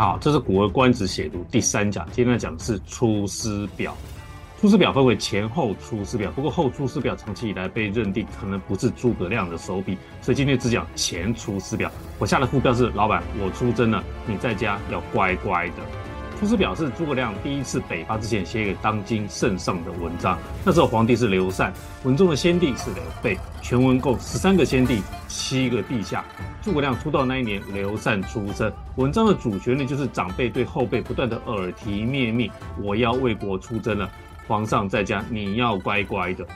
好，这是《古文观止》解读第三讲，今天讲的是《出师表》。《出师表》分为前后《出师表》，不过后《出师表》长期以来被认定可能不是诸葛亮的手笔，所以今天只讲前《出师表》。我下的副标是：老板，我出征了，你在家要乖乖的。《出师表》是诸葛亮第一次北伐之前写给当今圣上的文章。那时候皇帝是刘禅，文中的先帝是刘备，全文共十三个先帝，七个陛下。诸葛亮出道那一年，刘禅出生。文章的主旋律就是长辈对后辈不断的耳提面命：“我要为国出征了，皇上在家，你要乖乖的。”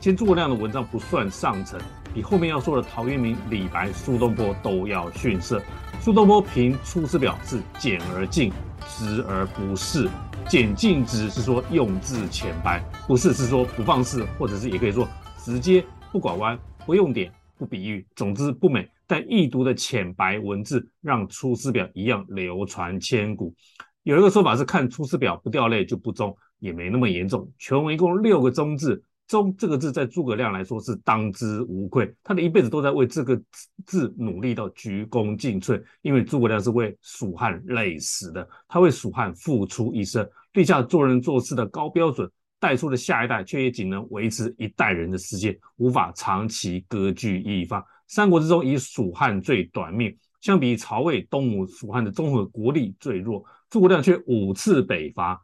其实诸葛亮的文章不算上乘，比后面要说的陶渊明、李白、苏东坡都要逊色。苏东坡评《出师表》是简而尽。直而不是，简尽直是说用字浅白，不是是说不放肆，或者是也可以说直接不拐弯，不用点，不比喻，总之不美。但易读的浅白文字，让《出师表》一样流传千古。有一个说法是，看《出师表》不掉泪就不忠，也没那么严重。全文一共六个忠字。忠这个字在诸葛亮来说是当之无愧，他的一辈子都在为这个字努力到鞠躬尽瘁。因为诸葛亮是为蜀汉累死的，他为蜀汉付出一生，立下做人做事的高标准，带出的下一代却也仅能维持一代人的时间，无法长期割据一方。三国之中以蜀汉最短命，相比曹魏、东吴、蜀汉的综合国力最弱，诸葛亮却五次北伐。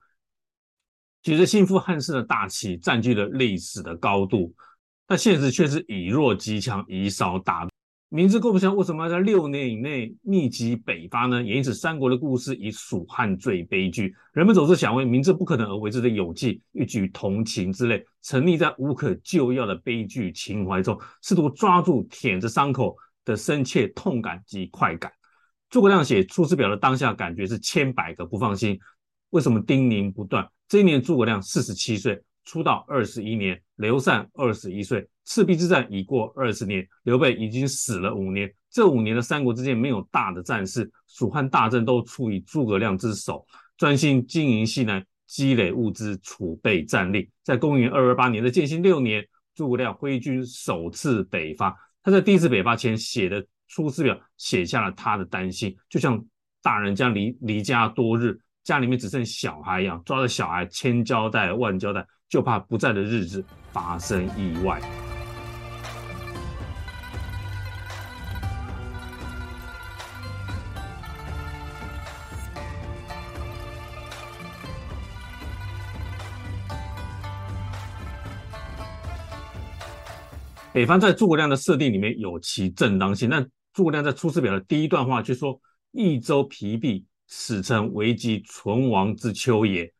举着兴复汉室的大旗，占据了历史的高度，但现实却是以弱击强，以少打。明知构不下，为什么要在六年以内密集北伐呢？也因此，三国的故事以蜀汉最悲剧。人们总是想为明知不可能而为之的勇气，欲举同情之类，沉溺在无可救药的悲剧情怀中，试图抓住舔着伤口的深切痛感及快感。诸葛亮写《出师表》的当下，感觉是千百个不放心。为什么叮咛不断？这一年，诸葛亮四十七岁，出道二十一年；刘禅二十一岁，赤壁之战已过二十年，刘备已经死了五年。这五年的三国之间没有大的战事，蜀汉大政都处于诸葛亮之手，专心经营西南，积累物资，储备战力。在公元二二八年的建兴六年，诸葛亮挥军首次北伐。他在第一次北伐前写的《出师表》，写下了他的担心，就像大人将离离家多日。家里面只剩小孩一样，抓着小孩千交代万交代，就怕不在的日子发生意外。北方在诸葛亮的设定里面有其正当性，但诸葛亮在《出师表》的第一段话却说：“益州疲弊。”史称危急存亡之秋也。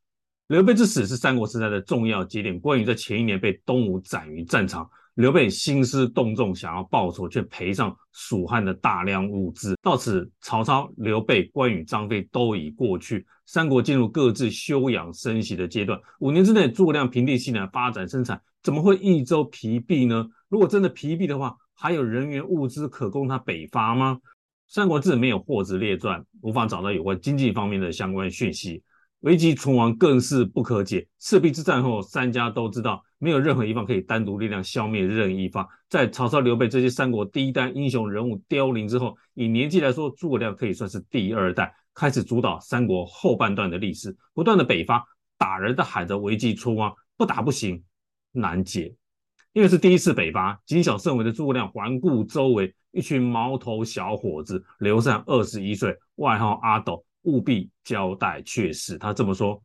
刘备之死是三国时代的重要节点。关羽在前一年被东吴斩于战场，刘备兴师动众，想要报仇，却赔上蜀汉的大量物资。到此，曹操、刘备、关羽、张飞都已过去，三国进入各自休养生息的阶段。五年之内，诸葛亮平定西南，发展生产，怎么会益州疲弊呢？如果真的疲弊的话，还有人员物资可供他北伐吗？《三国志》没有货殖列传，无法找到有关经济方面的相关讯息。危急存亡更是不可解。赤壁之战后，三家都知道没有任何一方可以单独力量消灭任意一方。在曹操、刘备这些三国第一代英雄人物凋零之后，以年纪来说，诸葛亮可以算是第二代，开始主导三国后半段的历史。不断的北伐，打人的喊着危急存亡，不打不行，难解。因为是第一次北伐，谨小慎微的诸葛亮环顾周围。一群毛头小伙子，刘禅二十一岁，外号阿斗，务必交代阙事。他这么说：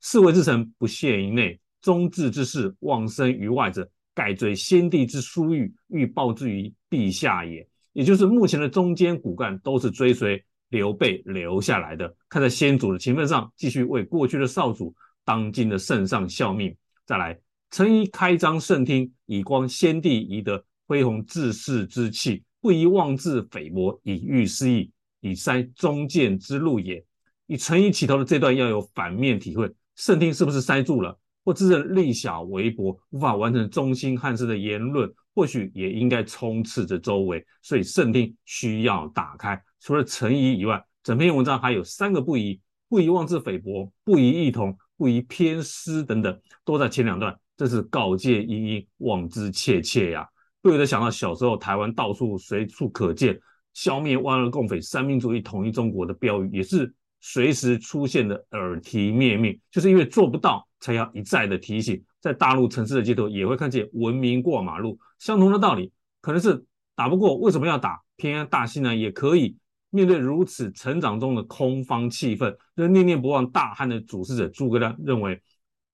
士为之臣，不懈于内；忠志之士，忘身于外者，盖追先帝之殊遇，欲报之于陛下也。也就是目前的中间骨干都是追随刘备留下来的，看在先祖的情分上，继续为过去的少主、当今的圣上效命。再来，诚宜开张圣听，以光先帝遗德，恢弘志士之气。不宜妄自菲薄，以御私意，以塞忠谏之路也。以诚宜起头的这段要有反面体会，圣听是不是塞住了，或自认力小微薄，无法完成中心汉室的言论，或许也应该充斥着周围，所以圣听需要打开。除了诚宜以外，整篇文章还有三个不宜：不宜妄自菲薄，不宜异同，不宜偏私等等，都在前两段。这是告诫殷殷，望之切切呀。不由得想到小时候台湾到处随处可见消灭万恶共匪、三民主义、统一中国的标语，也是随时出现的耳提面命。就是因为做不到，才要一再的提醒。在大陆城市的街头，也会看见文明过马路，相同的道理，可能是打不过，为什么要打？偏安大西南也可以。面对如此成长中的空方气氛，那念念不忘大汉的主事者诸葛亮认为，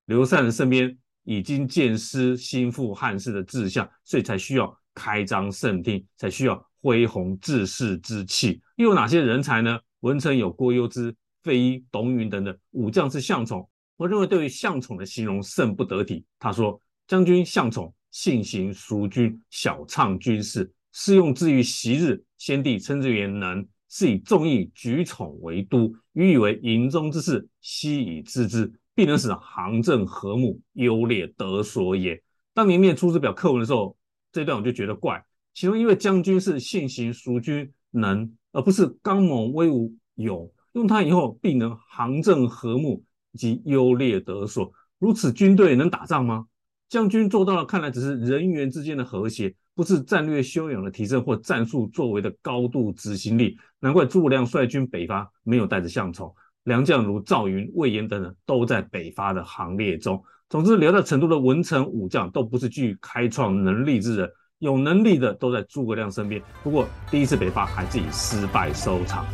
刘禅的身边已经渐失心腹汉室的志向，所以才需要开张圣听，才需要恢弘志士之气。又有哪些人才呢？文臣有郭攸之、费祎、董允等等，武将是向宠。我认为对于向宠的形容甚不得体。他说：“将军向宠，性行淑均，晓畅军事，适用之于昔日，先帝称之为能。”是以众议举宠为督，予以为营中之事，悉以知之，必能使行政和睦，优劣得所也。当年念《出师表》课文的时候，这段我就觉得怪。其中因为将军是性行淑均能，而不是刚猛威武勇，用它以后必能行政和睦及优劣得所。如此军队能打仗吗？将军做到了，看来只是人员之间的和谐。不是战略修养的提升或战术作为的高度执行力，难怪诸葛亮率军北伐没有带着向宠，良将如赵云、魏延等人都在北伐的行列中。总之，留在成都的文臣武将都不是具开创能力之人，有能力的都在诸葛亮身边。不过，第一次北伐还是以失败收场。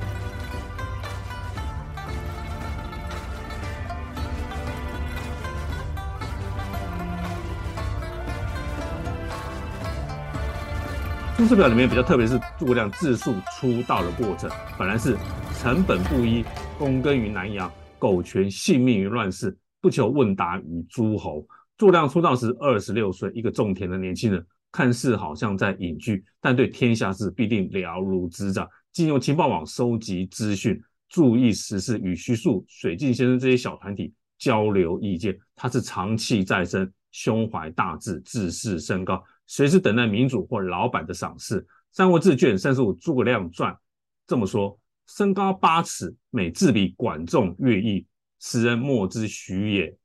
《出师表》里面比较特别是诸葛亮自述出道的过程，本来是臣本布衣，躬耕于南阳，苟全性命于乱世，不求问答于诸侯。诸葛亮出道时二十六岁，一个种田的年轻人，看似好像在隐居，但对天下事必定了如指掌。经由情报网收集资讯，注意时事，与徐庶、水镜先生这些小团体交流意见。他是长气在身，胸怀大志，志士甚高。随时等待民主或老板的赏识。《三国志》卷三十五《诸葛亮传》这么说：身高八尺，每自比管仲、乐毅，使人莫之许也。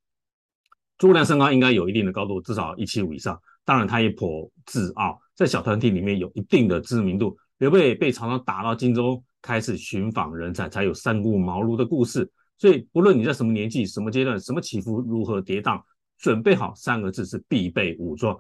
诸葛亮身高应该有一定的高度，至少一七五以上。当然，他也颇自傲，在小团体里面有一定的知名度。刘备被曹操打到荆州，开始寻访人才，才有三顾茅庐的故事。所以，不论你在什么年纪、什么阶段、什么起伏、如何跌宕，准备好三个字是必备武装。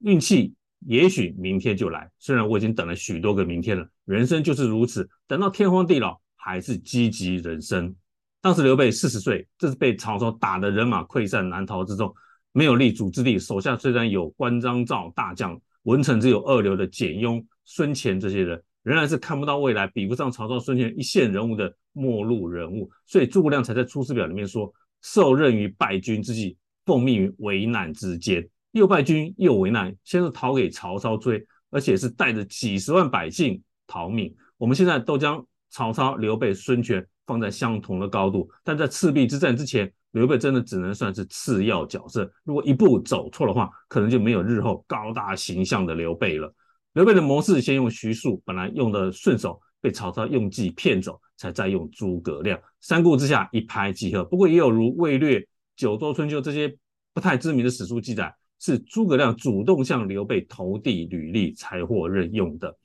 运气也许明天就来，虽然我已经等了许多个明天了。人生就是如此，等到天荒地老还是积极人生。当时刘备四十岁，这是被曹操打得人马溃散难逃之中，没有立足之地。手下虽然有关张赵大将，文臣只有二流的简雍、孙干这些人，仍然是看不到未来，比不上曹操、孙权一线人物的末路人物。所以诸葛亮才在《出师表》里面说：“受任于败军之际，奉命于危难之间。”又败军又为难，先是逃给曹操追，而且是带着几十万百姓逃命。我们现在都将曹操、刘备、孙权放在相同的高度，但在赤壁之战之前，刘备真的只能算是次要角色。如果一步走错的话，可能就没有日后高大形象的刘备了。刘备的谋士先用徐庶，本来用的顺手，被曹操用计骗走，才再用诸葛亮。三顾之下一拍即合。不过也有如《魏略》《九州春秋》这些不太知名的史书记载。是诸葛亮主动向刘备投递履历才获任用的。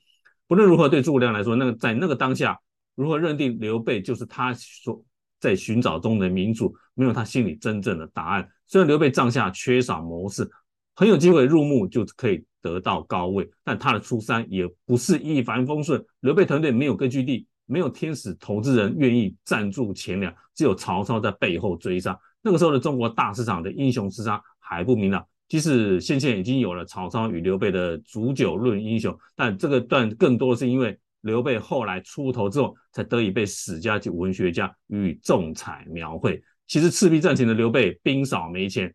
不论如何，对诸葛亮来说，那个在那个当下，如何认定刘备就是他所在寻找中的明主，没有他心里真正的答案。虽然刘备帐下缺少谋士，很有机会入幕就可以得到高位，但他的出山也不是一帆风顺。刘备团队没有根据地，没有天使投资人愿意赞助钱粮，只有曹操在背后追杀。那个时候的中国大市场的英雄厮杀还不明朗。即使先前已经有了曹操与刘备的煮酒论英雄，但这个段更多的是因为刘备后来出头之后，才得以被史家及文学家予以重彩描绘。其实赤壁战前的刘备兵少没钱，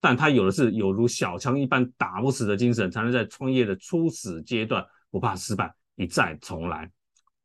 但他有的是有如小强一般打不死的精神，才能在创业的初始阶段不怕失败，一再重来。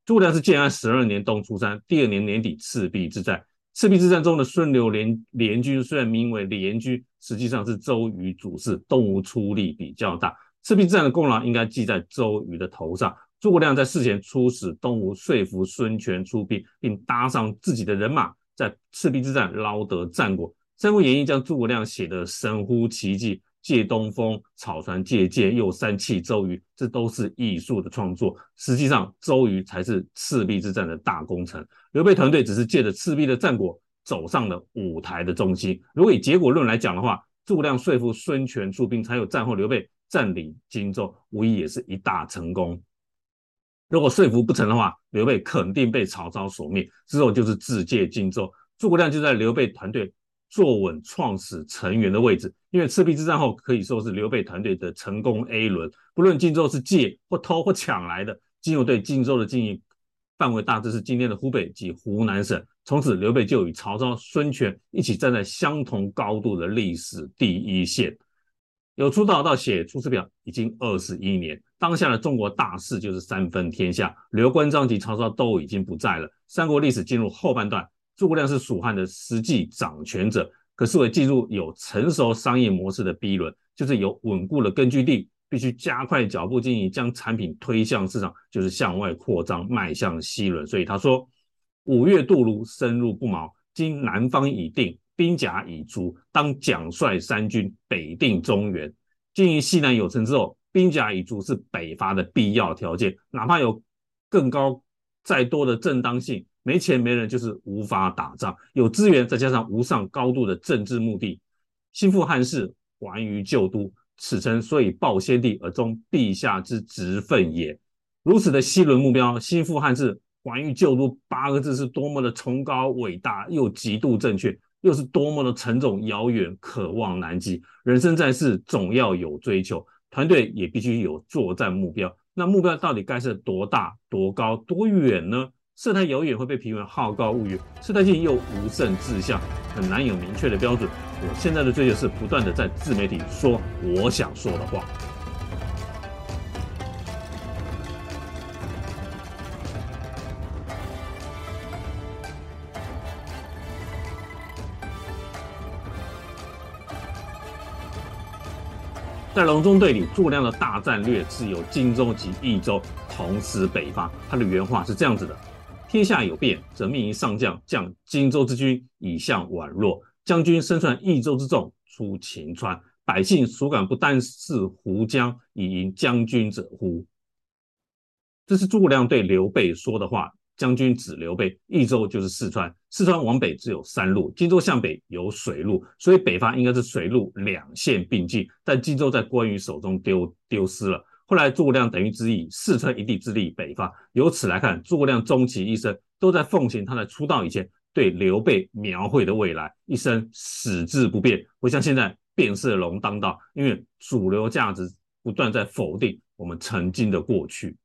诸葛亮是建安十二年冬出山，第二年年底赤壁之战。赤壁之战中的孙刘联联军虽然名为联军，实际上是周瑜主事，东吴出力比较大。赤壁之战的功劳应该记在周瑜的头上。诸葛亮在事前出使东吴，说服孙权出兵，并搭上自己的人马，在赤壁之战捞得战果。《三国演义》将诸葛亮写得神乎其技，借东风，草船借箭，又三气周瑜，这都是艺术的创作。实际上，周瑜才是赤壁之战的大功臣，刘备团队只是借着赤壁的战果走上了舞台的中心。如果以结果论来讲的话，诸葛亮说服孙权出兵，才有战后刘备占领荆州，无疑也是一大成功。如果说服不成的话，刘备肯定被曹操所灭，之后就是自借荆州。诸葛亮就在刘备团队坐稳创始成员的位置，因为赤壁之战后可以说是刘备团队的成功 A 轮。不论荆州是借或偷或抢来的，经由对荆州的经营范围大致是今天的湖北及湖南省。从此，刘备就与曹操、孙权一起站在相同高度的历史第一线。有出道到写《出师表》已经二十一年，当下的中国大势就是三分天下，刘关张及曹操都已经不在了。三国历史进入后半段，诸葛亮是蜀汉的实际掌权者，可是为进入有成熟商业模式的 B 轮，就是有稳固的根据地，必须加快脚步经营，将产品推向市场，就是向外扩张，迈向 C 轮。所以他说：“五月渡卢，深入不毛，今南方已定。”兵甲已足，当奖率三军，北定中原。经营西南有成之后，兵甲已足是北伐的必要条件。哪怕有更高、再多的正当性，没钱没人就是无法打仗。有资源，再加上无上高度的政治目的，兴复汉室，还于旧都，此诚所以报先帝而忠陛下之职分也。如此的西轮目标，兴复汉室，还于旧都八个字是多么的崇高伟大，又极度正确。又是多么的沉重、遥远、渴望难及。人生在世，总要有追求，团队也必须有作战目标。那目标到底该是多大、多高、多远呢？事态遥远会被评为好高骛远，设太近又无甚志向，很难有明确的标准。我现在的追求是不断的在自媒体说我想说的话。在隆中对里，诸葛亮的大战略是由荆州及益州同时北伐。他的原话是这样子的：天下有变，则命于上将将荆州之军以向宛若，将军身传益州之众出秦川，百姓孰敢不单是胡将以迎将军者乎？这是诸葛亮对刘备说的话。将军指刘备，益州就是四川，四川往北只有山路，荆州向北有水路，所以北伐应该是水陆两线并进。但荆州在关羽手中丢丢失了。后来诸葛亮等于只以四川一地之力北伐。由此来看，诸葛亮终其一生都在奉行他在出道以前对刘备描绘的未来，一生矢志不变，不像现在变色龙当道，因为主流价值不断在否定我们曾经的过去。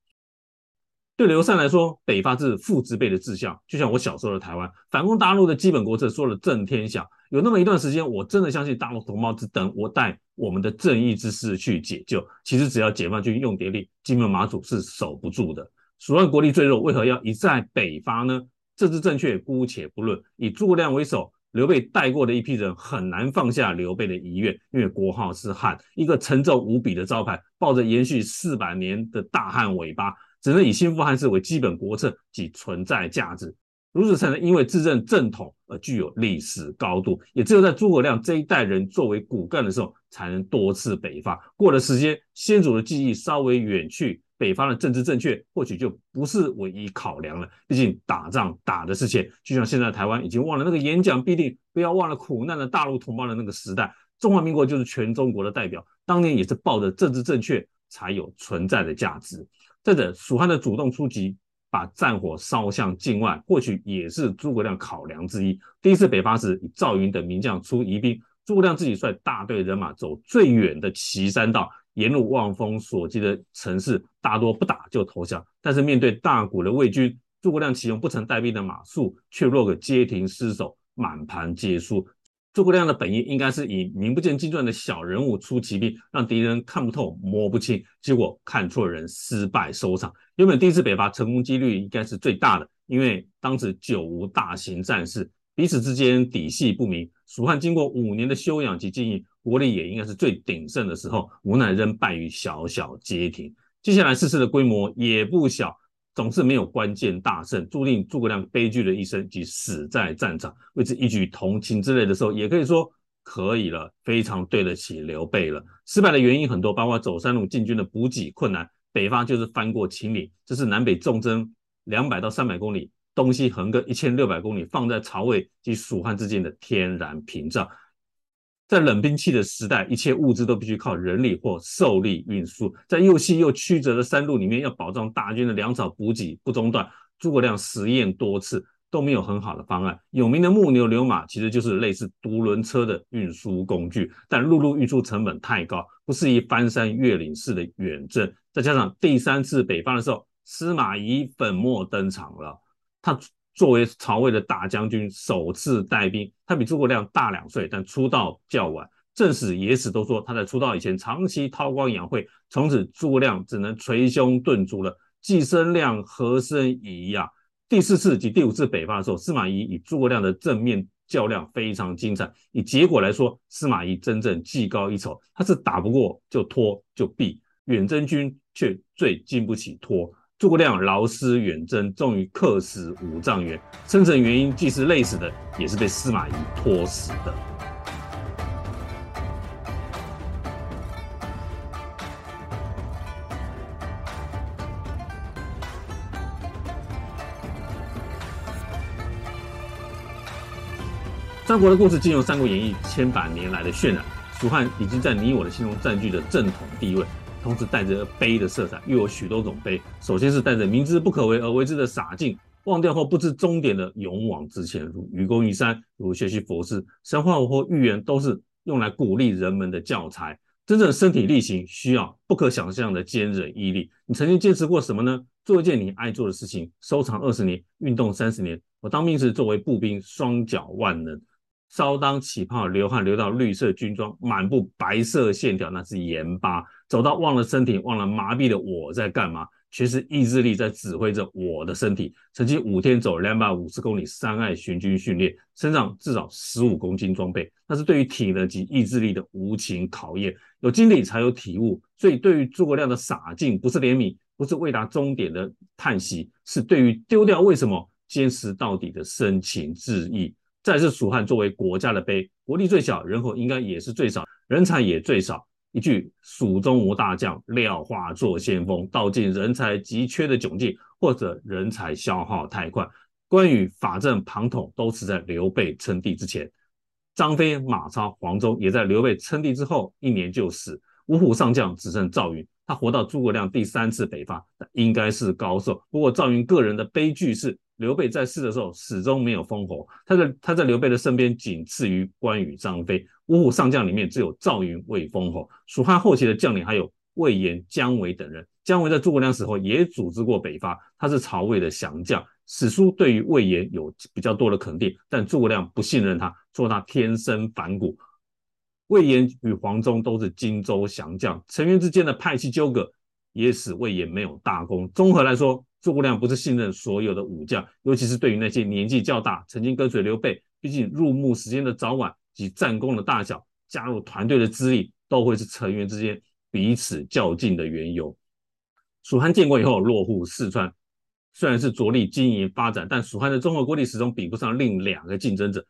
对刘禅来说，北伐是父之辈的志向，就像我小时候的台湾反攻大陆的基本国策，说了震天响。有那么一段时间，我真的相信大陆同胞只等我带我们的正义之师去解救。其实只要解放军用点力，金门马祖是守不住的。蜀汉国力最弱，为何要一再北伐呢？政治正确姑且不论，以诸葛亮为首，刘备带过的一批人很难放下刘备的遗愿，因为国号是汉，一个沉重无比的招牌，抱着延续四百年的大汉尾巴。只能以兴复汉室为基本国策及存在价值，如此才能因为自认正统而具有历史高度。也只有在诸葛亮这一代人作为骨干的时候，才能多次北伐。过了时间，先祖的记忆稍微远去，北方的政治正确或许就不是唯一考量了。毕竟打仗打的是钱，就像现在台湾已经忘了那个演讲必定不要忘了苦难的大陆同胞的那个时代。中华民国就是全中国的代表，当年也是抱着政治正确才有存在的价值。再者，蜀汉的主动出击，把战火烧向境外，或许也是诸葛亮考量之一。第一次北伐时，以赵云等名将出疑兵，诸葛亮自己率大队人马走最远的岐山道，沿路望风所及的城市，大多不打就投降。但是面对大股的魏军，诸葛亮启用不曾带兵的马谡，却落个街亭失守，满盘皆输。诸葛亮的本意应该是以名不见经传的小人物出奇兵，让敌人看不透、摸不清。结果看错人，失败收场。原本第一次北伐成功几率应该是最大的，因为当时久无大型战事，彼此之间底细不明。蜀汉经过五年的休养及经营，国力也应该是最鼎盛的时候，无奈仍败于小小街亭。接下来四次的规模也不小。总是没有关键大胜，注定诸葛亮悲剧的一生及死在战场。为之一举同情之类的时候，也可以说可以了，非常对得起刘备了。失败的原因很多，包括走山路进军的补给困难，北方就是翻过秦岭，这是南北纵深两百到三百公里，东西横隔一千六百公里，放在曹魏及蜀汉之间的天然屏障。在冷兵器的时代，一切物资都必须靠人力或兽力运输，在又细又曲折的山路里面，要保障大军的粮草补给不中断。诸葛亮实验多次。都没有很好的方案。有名的木牛流马其实就是类似独轮车的运输工具，但陆路运输成本太高，不适宜翻山越岭式的远征。再加上第三次北伐的时候，司马懿粉墨登场了。他作为曹魏的大将军，首次带兵。他比诸葛亮大两岁，但出道较晚。正史野史都说他在出道以前长期韬光养晦，从此诸葛亮只能捶胸顿足了。既生亮，何生疑呀？第四次及第五次北伐的时候，司马懿与诸葛亮的正面较量非常精彩。以结果来说，司马懿真正技高一筹，他是打不过就拖就避，远征军却最经不起拖。诸葛亮劳师远征，终于客死五丈原。生成原因既是累死的，也是被司马懿拖死的。三国的故事经由《三国演义》千百年来的渲染，蜀汉已经在你我的心中占据着正统地位，同时带着悲的色彩，又有许多种悲。首先是带着明知不可为而为之的傻劲，忘掉后不知终点的勇往直前，如愚公移山，如学习佛师，神话或寓言都是用来鼓励人们的教材。真正身体力行需要不可想象的坚韧毅力。你曾经坚持过什么呢？做一件你爱做的事情，收藏二十年，运动三十年。我当兵时作为步兵，双脚万能。稍当起泡，流汗流到绿色军装，满布白色线条，那是盐巴。走到忘了身体，忘了麻痹的我在干嘛？全是意志力在指挥着我的身体。曾经五天走两百五十公里山隘行军训练，身上至少十五公斤装备，那是对于体能及意志力的无情考验。有经历才有体悟，所以对于诸葛亮的傻劲，不是怜悯，不是未达终点的叹息，是对于丢掉为什么坚持到底的深情致意。再是蜀汉作为国家的悲，国力最小，人口应该也是最少，人才也最少。一句“蜀中无大将，廖化作先锋”，道尽人才急缺的窘境，或者人才消耗太快。关羽、法正、庞统都死在刘备称帝之前，张飞、马超、黄忠也在刘备称帝之后一年就死。五虎上将只剩赵云，他活到诸葛亮第三次北伐，应该是高寿。不过赵云个人的悲剧是。刘备在世的时候始终没有封侯，他在他在刘备的身边仅次于关羽、张飞。五虎上将里面只有赵云未封侯。蜀汉后期的将领还有魏延、姜维等人。姜维在诸葛亮死后也组织过北伐，他是曹魏的降将。史书对于魏延有比较多的肯定，但诸葛亮不信任他，说他天生反骨。魏延与黄忠都是荆州降将，成员之间的派系纠葛也使魏延没有大功。综合来说。诸葛亮不是信任所有的武将，尤其是对于那些年纪较大、曾经跟随刘备，毕竟入幕时间的早晚及战功的大小、加入团队的资历，都会是成员之间彼此较劲的缘由。蜀汉建国以后落户四川，虽然是着力经营发展，但蜀汉的综合国力始终比不上另两个竞争者。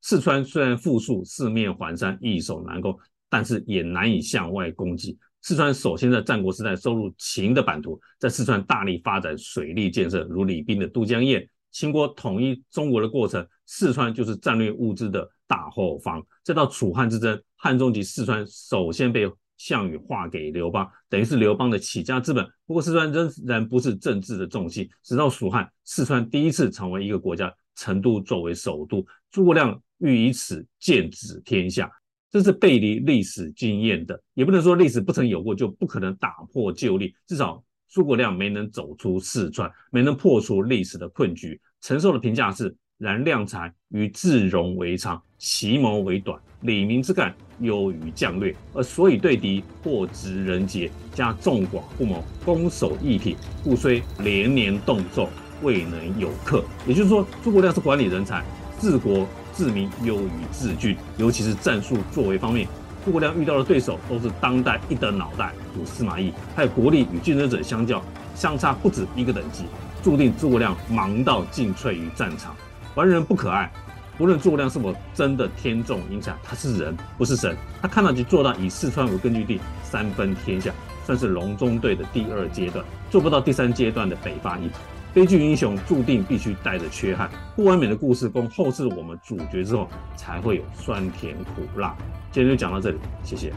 四川虽然富庶，四面环山，易守难攻，但是也难以向外攻击。四川首先在战国时代收入秦的版图，在四川大力发展水利建设，如李冰的都江堰。秦国统一中国的过程，四川就是战略物资的大后方。再到楚汉之争，汉中及四川首先被项羽划给刘邦，等于是刘邦的起家资本。不过四川仍然不是政治的重心，直到蜀汉，四川第一次成为一个国家，成都作为首都，诸葛亮欲以此剑指天下。这是背离历史经验的，也不能说历史不曾有过就不可能打破旧例。至少诸葛亮没能走出四川，没能破除历史的困局，承受的评价是：然量才与智容为长，奇谋为短，理明之干优于将略。而所以对敌破执人杰，加众寡不谋，攻守一体，故虽连年动众，未能有克。也就是说，诸葛亮是管理人才，治国。治民优于治军，尤其是战术作为方面，诸葛亮遇到的对手都是当代一等脑袋，如司马懿，还有国力与竞争者相较相差不止一个等级，注定诸葛亮忙到尽瘁于战场。完人不可爱，无论诸葛亮是否真的天纵英才，他是人，不是神。他看到就做到，以四川为根据地，三分天下，算是隆中对的第二阶段，做不到第三阶段的北伐一。悲剧英雄注定必须带着缺憾，不完美的故事供后世我们主角之后，才会有酸甜苦辣。今天就讲到这里，谢谢。